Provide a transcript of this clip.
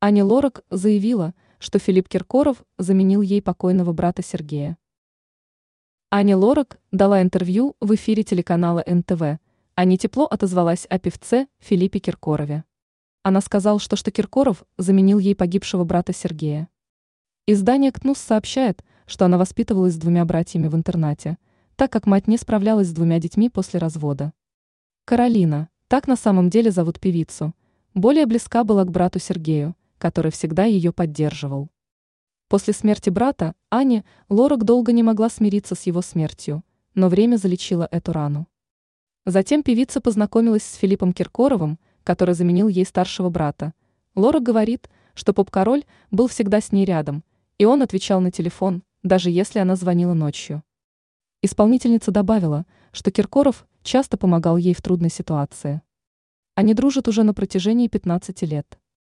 Аня Лорак заявила, что Филипп Киркоров заменил ей покойного брата Сергея. Аня Лорак дала интервью в эфире телеканала НТВ. Аня тепло отозвалась о певце Филиппе Киркорове. Она сказала, что, что Киркоров заменил ей погибшего брата Сергея. Издание «КНУС» сообщает, что она воспитывалась с двумя братьями в интернате, так как мать не справлялась с двумя детьми после развода. Каролина, так на самом деле зовут певицу, более близка была к брату Сергею, который всегда ее поддерживал. После смерти брата, Ани, Лорак долго не могла смириться с его смертью, но время залечило эту рану. Затем певица познакомилась с Филиппом Киркоровым, который заменил ей старшего брата. Лора говорит, что поп-король был всегда с ней рядом, и он отвечал на телефон, даже если она звонила ночью. Исполнительница добавила, что Киркоров часто помогал ей в трудной ситуации. Они дружат уже на протяжении 15 лет.